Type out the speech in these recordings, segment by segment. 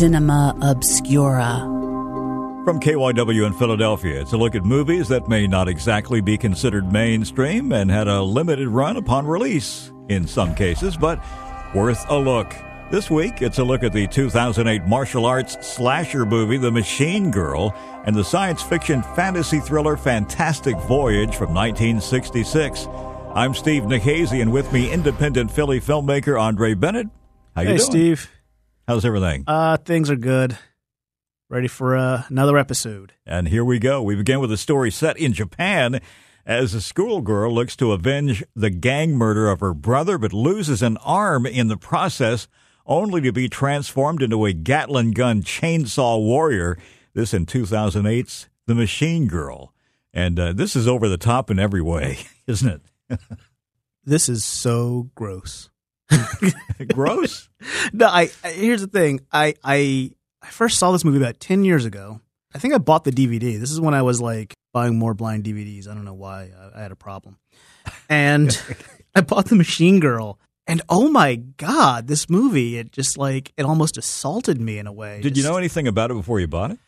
Cinema Obscura. From KYW in Philadelphia, it's a look at movies that may not exactly be considered mainstream and had a limited run upon release in some cases, but worth a look. This week, it's a look at the 2008 martial arts slasher movie The Machine Girl and the science fiction fantasy thriller Fantastic Voyage from 1966. I'm Steve Nikazy, and with me, independent Philly filmmaker Andre Bennett. How you hey, doing? Steve. How's everything? Uh, things are good. Ready for uh, another episode. And here we go. We begin with a story set in Japan as a schoolgirl looks to avenge the gang murder of her brother, but loses an arm in the process, only to be transformed into a Gatling gun chainsaw warrior. This in 2008's The Machine Girl. And uh, this is over the top in every way, isn't it? This is so gross. Gross? No, I, I here's the thing. I, I I first saw this movie about ten years ago. I think I bought the DVD. This is when I was like buying more blind DVDs. I don't know why I, I had a problem, and I bought the Machine Girl. And oh my god, this movie! It just like it almost assaulted me in a way. Did you know anything about it before you bought it?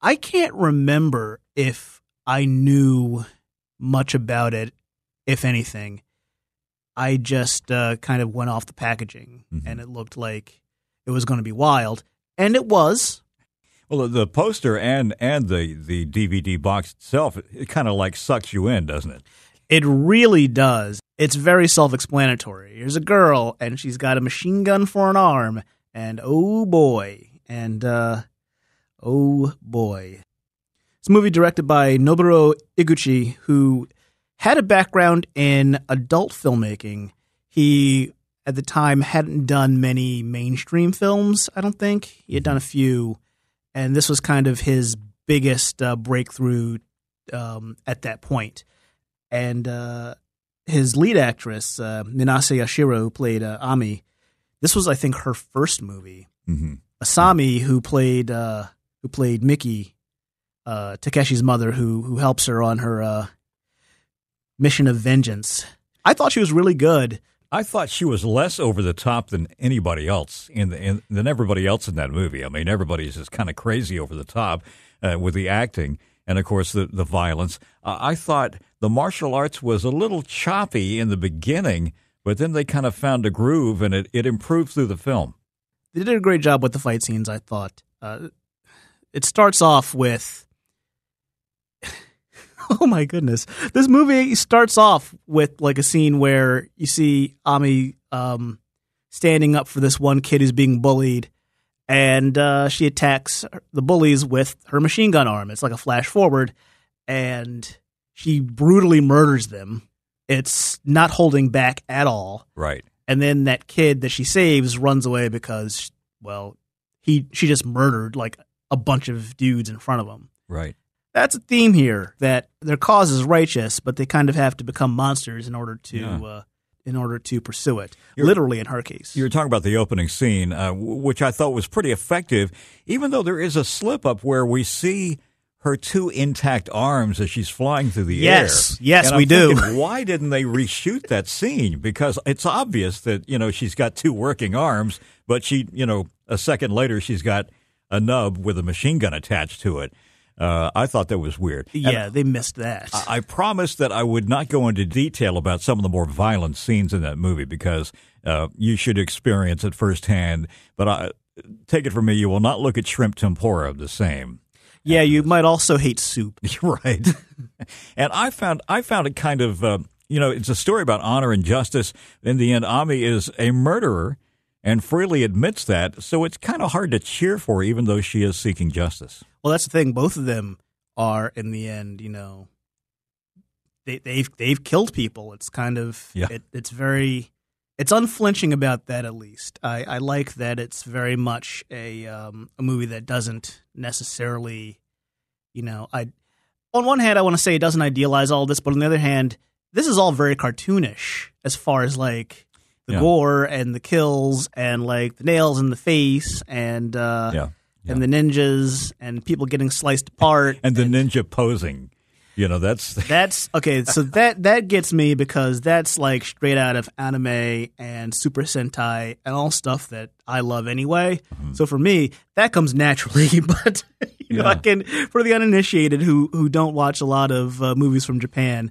I can't remember if I knew much about it, if anything. I just uh, kind of went off the packaging, Mhm. and it looked like it was going to be wild, and it was. Well, the- poster and and the the DVD box itself, it, kind of like sucks you in, doesn't it? It really does. It's very self-explanatory. Here's a girl, and she's got a machine gun for an arm, and oh boy, and uh, oh boy. It's a movie directed by Nobuo Iguchi, who had a background in adult filmmaking. He, at the time, hadn't done many mainstream films, I don't think. He had done a few, and this was kind of his biggest uh, breakthrough um, at that point. And uh, his lead actress, uh, Minase Yashiro, who played uh, Ami, this was, I think, her first movie. Mm-hmm. Asami, who played uh, who played Mickey, uh, Takeshi's mother, who who helps her on her uh, mission of vengeance. I thought she was really good. I thought she was less over the top than anybody else in, the, in than everybody else in that movie. I mean, everybody's just kind of crazy over the top uh, with the acting and, of course, the the violence. Uh, I thought the martial arts was a little choppy in the beginning, but then they kind of found a groove and it, it improved through the film. They did a great job with the fight scenes. I thought uh, it starts off with. oh my goodness! This movie starts off with like a scene where you see Ami um, standing up for this one kid who's being bullied, and uh, she attacks the bullies with her machine gun arm. It's like a flash forward, and she brutally murders them. It's not holding back at all Right. and then that kid that she saves runs away because well he she just murdered like a bunch of dudes in front of him Right. That's a theme here that their cause is righteous but they kind of have to become monsters in order to Yeah. uh, in order to pursue it You're- literally in her case You were talking about the opening scene, uh, w- which I thought was pretty effective, even though there is a slip up where we see her two intact arms as she's flying through the Yes. air. Yes, yes, we I'm do. thinking, why didn't they reshoot that scene? Because it's obvious that you know she's got two working arms, but she, you know, a second later she's got a nub with a machine gun attached to it. Uh, I thought that was weird. And yeah they missed that I I promised that I would not go into detail about some of the more violent scenes in that movie because uh, you should experience it firsthand. But I, take it from me, you will not look at shrimp tempura the same. yeah you might also hate soup right. and I found I found it kind of uh, you know it's a story about honor and justice. In the end, Ami is a murderer and freely admits that. So it's kind of hard to cheer for, even though she is seeking justice. Well that's the thing both of them are in the end you know they, they've they've killed people it's kind of Yeah. it, it's very it's unflinching about that at least I, I like that it's very much a um, a movie that doesn't necessarily you know I on one hand I want to say it doesn't idealize all this but on the other hand this is all very cartoonish as far as like the Yeah. gore and the kills and like the nails in the face and uh, Yeah. And the ninjas and people getting sliced apart And the ninja posing. You know, that's That's okay. So that that gets me because that's like straight out of anime and Super Sentai and all stuff that I love anyway. So for me, that comes naturally. But you know, I can for the uninitiated who who don't watch a lot of uh, movies from Japan,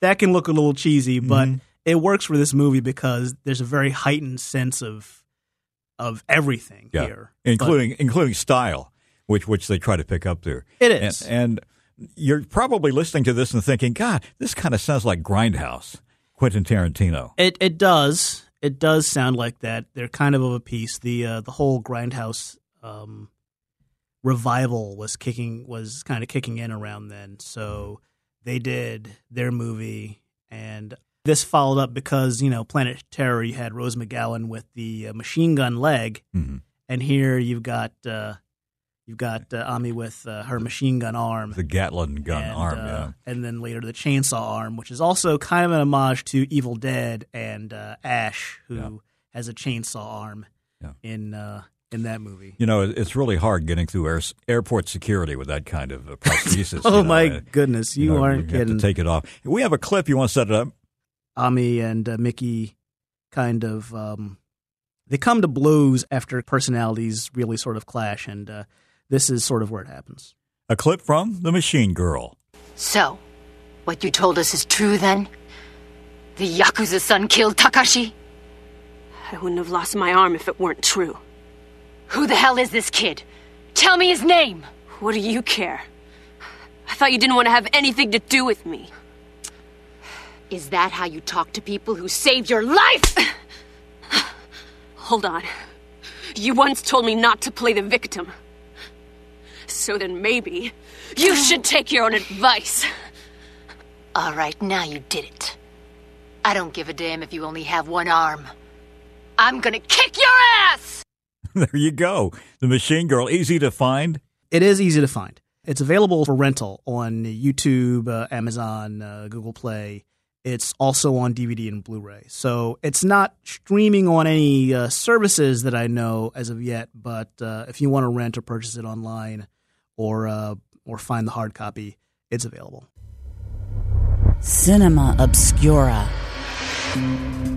that can look a little cheesy, but it works for this movie because there's a very heightened sense of of everything yeah, here, including including style, which which they try to pick up there. It is, And, and you're probably listening to this and thinking, God, this kind of sounds like Grindhouse, Quentin Tarantino. It it does. It does sound like that. They're kind of of a piece. The uh, the whole Grindhouse um, revival was kicking was kind of kicking in around then. So they did their movie, and this followed up because you know Planet Terror. You had Rose McGowan with the uh, machine gun leg, Mhm. and here you've got uh, you've got uh, Ami with uh, her machine gun arm The Gatling gun and, arm, uh, yeah. and then later the chainsaw arm, which is also kind of an homage to Evil Dead and uh, Ash, who Yeah. has a chainsaw arm Yeah. in uh, in that movie. You know, it's really hard getting through air, airport security with that kind of uh, prosthesis. oh you know, my goodness, you, know, aren't have kidding. to take it off. We have a clip. You want to set it up? Ami and uh, Mickey kind of um, they come to blows after personalities really sort of clash, and uh, this is sort of where it happens. A clip from The Machine Girl. So, what you told us is true then? The Yakuza son killed Takashi? I wouldn't have lost my arm if it weren't true. Who the hell is this kid? Tell me his name! What do you care? I thought you didn't want to have anything to do with me. Is that how you talk to people who saved your life? Hold on. You once told me not to play the victim. So then maybe you should take your own advice. All right, now you did it. I don't give a damn if you only have one arm. I'm gonna kick your ass! there you go. The Machine Girl, easy to find. It is easy to find. It's available for rental on YouTube, uh, Amazon, uh, Google Play. It's also on DVD and Blu-ray. So it's not streaming on any uh, services that I know as of yet. But uh, if you want to rent or purchase it online, or uh, or find the hard copy, it's available. Cinema Obscura.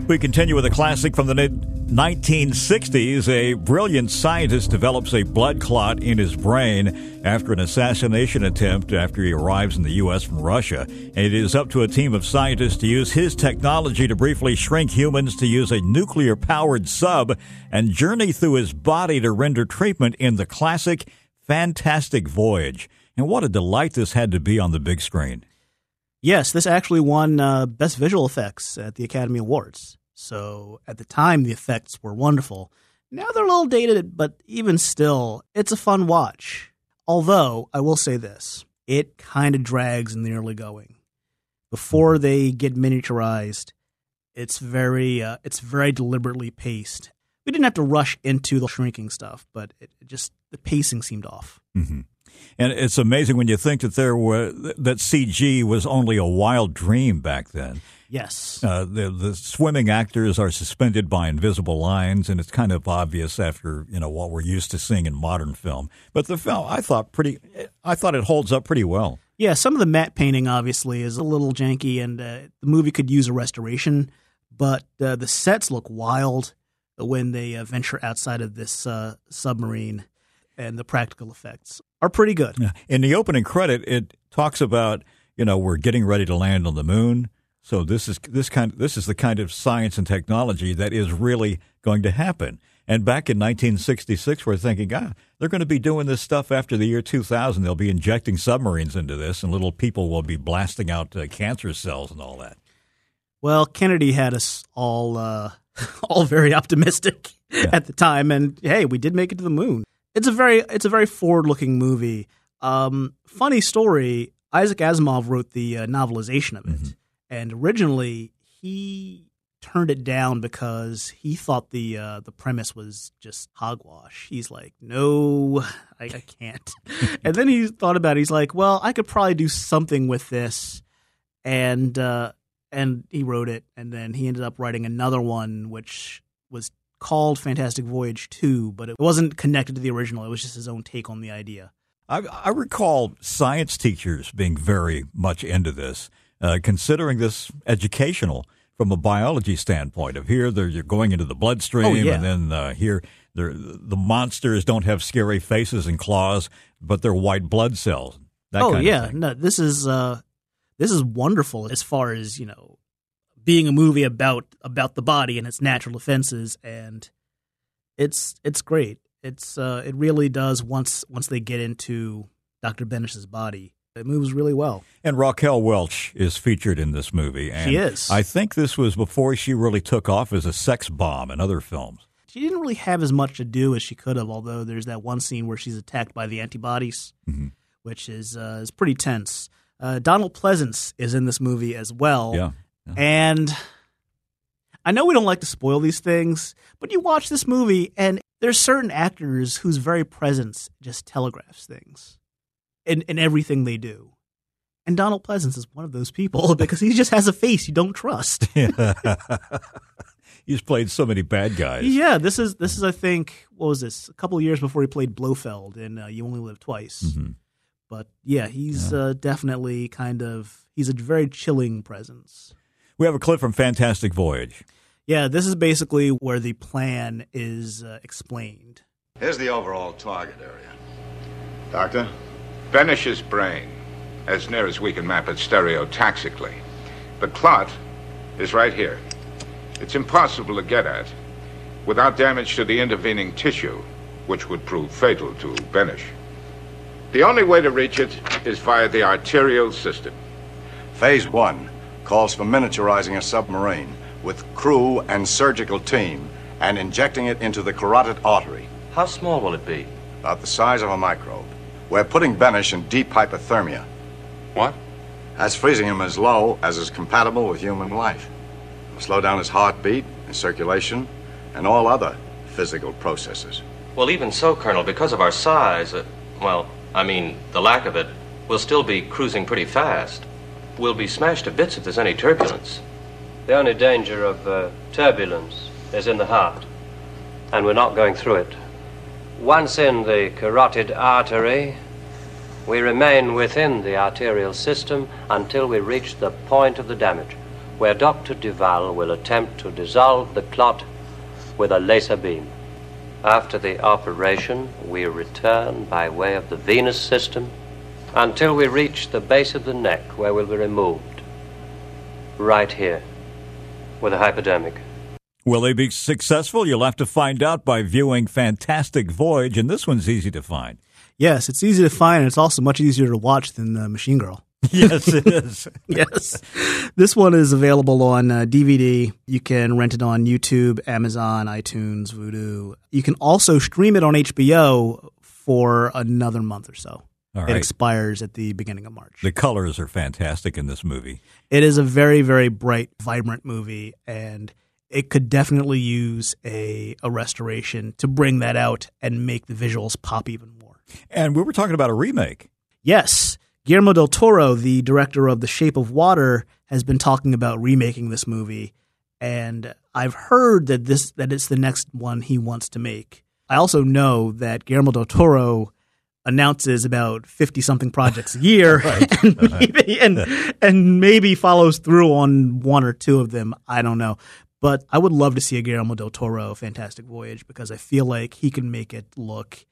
We continue with a classic from the mid 1960s. A brilliant scientist develops a blood clot in his brain after an assassination attempt after he arrives in the U.S. from Russia. And it is up to a team of scientists to use his technology to briefly shrink humans to use a nuclear powered sub and journey through his body to render treatment in the classic Fantastic Voyage. And what a delight this had to be on the big screen. Yes, this actually won uh, Best Visual Effects at the Academy Awards. So at the time, the effects were wonderful. Now they're a little dated, but even still, it's a fun watch. Although, I will say this it kind of drags in the early going. Before they get miniaturized, it's very, uh, it's very deliberately paced. We didn't have to rush into the shrinking stuff, but it, it just the pacing seemed off. hmm And it's amazing when you think that there were that CG was only a wild dream back then. Yes, Uh, the the swimming actors are suspended by invisible lines, and it's kind of obvious after you know what we're used to seeing in modern film. But the film, I thought pretty, I thought it holds up pretty well. Yeah, some of the matte painting obviously is a little janky, and uh, the movie could use a restoration. But uh, the sets look wild when they uh, venture outside of this uh, submarine, and the practical effects are pretty good. In the opening credit, it talks about you know we're getting ready to land on the moon. So this is this kind this is the kind of science and technology that is really going to happen. And back in 1966, we're thinking, ah, they're going to be doing this stuff after the year 2000. They'll be injecting submarines into this, and little people will be blasting out uh, cancer cells and all that. Well, Kennedy had us all uh, all very optimistic at the time, and hey, we did make it to the moon. It's a very it's a very forward looking movie. Um, funny story: Isaac Asimov wrote the uh, novelization of it, and originally he turned it down because he thought the uh, the premise was just hogwash. He's like, no, I, I can't. and then he thought about it. He's like, well, I could probably do something with this, and uh, and he wrote it. And then he ended up writing another one, which was called Fantastic Voyage Two, but it wasn't connected to the original. It was just his own take on the idea. I, I recall science teachers being very much into this, uh, considering this educational from a biology standpoint. Of here, they're you're going into the bloodstream, Oh, yeah. and then uh, here, they're, the monsters don't have scary faces and claws, but they're white blood cells. That oh kind yeah, of thing. no, this is uh, this is wonderful as far as you know, being a movie about about the body and its natural defenses, and it's it's great. It's uh, it really does once once they get into Doctor Benes's body, it moves really well. And Raquel Welch is featured in this movie. And She is. I think this was before she really took off as a sex bomb in other films. She didn't really have as much to do as she could have, although there's that one scene where she's attacked by the antibodies, Mm-hmm. which is uh, is pretty tense. Uh, Donald Pleasence is in this movie as well. Yeah. And I know we don't like to spoil these things, but you watch this movie and there's certain actors whose very presence just telegraphs things in, in everything they do. And Donald Pleasence is one of those people because he just has a face you don't trust. He's played so many bad guys. yeah, this is this is I think what was this a couple of years before he played Blofeld in uh, You Only Live Twice. Mhm. But yeah, he's Uh, definitely kind of he's a very chilling presence. We have a clip from Fantastic Voyage. Yeah, this is basically where the plan is uh, explained. Here's the overall target area. Doctor? Benes's brain, as near as we can map it stereotaxically. The clot is right here. It's impossible to get at without damage to the intervening tissue, which would prove fatal to Benes. The only way to reach it is via the arterial system. Phase one calls for miniaturizing a submarine with crew and surgical team and injecting it into the carotid artery, How small will it be? about the size of a microbe. We're putting Benes in deep hypothermia. What? That's freezing him as low as is compatible with human life. Slow down his heartbeat, his circulation, and all other physical processes. Well, even so, Colonel, because of our size, uh, well, I mean, the lack of it, we'll still be cruising pretty fast. We'll be smashed to bits if there's any turbulence. The only danger of uh, turbulence is in the heart, and we're not going through it. Once in the carotid artery, we remain within the arterial system until we reach the point of the damage, where Dr. Duval will attempt to dissolve the clot with a laser beam. After the operation, we return by way of the venous system until we reach the base of the neck, where we'll be removed. Right here, with a hypodermic. Will they be successful? You'll have to find out by viewing Fantastic Voyage, and this one's easy to find. Yes, it's easy to find, and it's also much easier to watch than uh, Machine Girl. yes, it is. yes. This one is available on uh, DVD. You can rent it on YouTube, Amazon, iTunes, Vudu. You can also stream it on HBO for another month or so. It expires at the beginning of March. The colors are fantastic in this movie. It is a very, very bright, vibrant movie, and it could definitely use a, a restoration to bring that out and make the visuals pop even more. And we were talking about a remake. Yes, Guillermo del Toro, the director of The Shape of Water, has been talking about remaking this movie, and I've heard that this that it's the next one he wants to make. I also know that Guillermo del Toro announces about 50 something projects a year and, maybe, and and maybe follows through on one or two of them i don't know but i would love to see a guillermo del toro fantastic voyage because i feel like he can make it look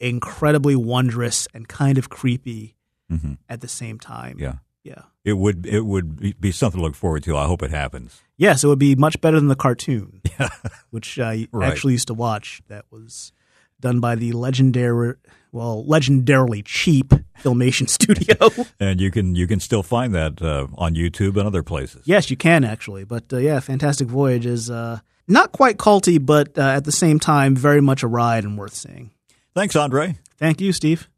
incredibly wondrous and kind of creepy mm-hmm. at the same time Yeah. yeah It would it would be- something to look forward to. I hope it happens. yes it would be much better than the cartoon which i Right. actually used to watch that was done by the legendary well legendarily cheap filmation studio And you can you can still find that uh, on YouTube and other places. Yes, you can actually. But uh, yeah, Fantastic Voyage is uh, not quite culty, but uh, at the same time, very much a ride and worth seeing. Thanks, Andre. Thank you, Steve.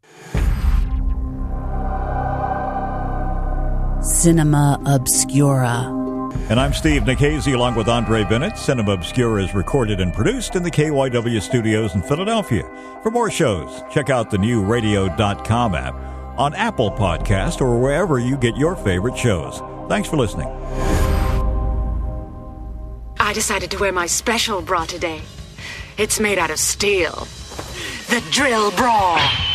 Cinema Obscura. And I'm Steve Nikazy along with Andre Bennett. Cinema Obscura is recorded and produced in the KYW studios in Philadelphia. For more shows, check out the new radio.com app on Apple Podcast or wherever you get your favorite shows. Thanks for listening. I decided to wear my special bra today. It's made out of steel. The drill bra.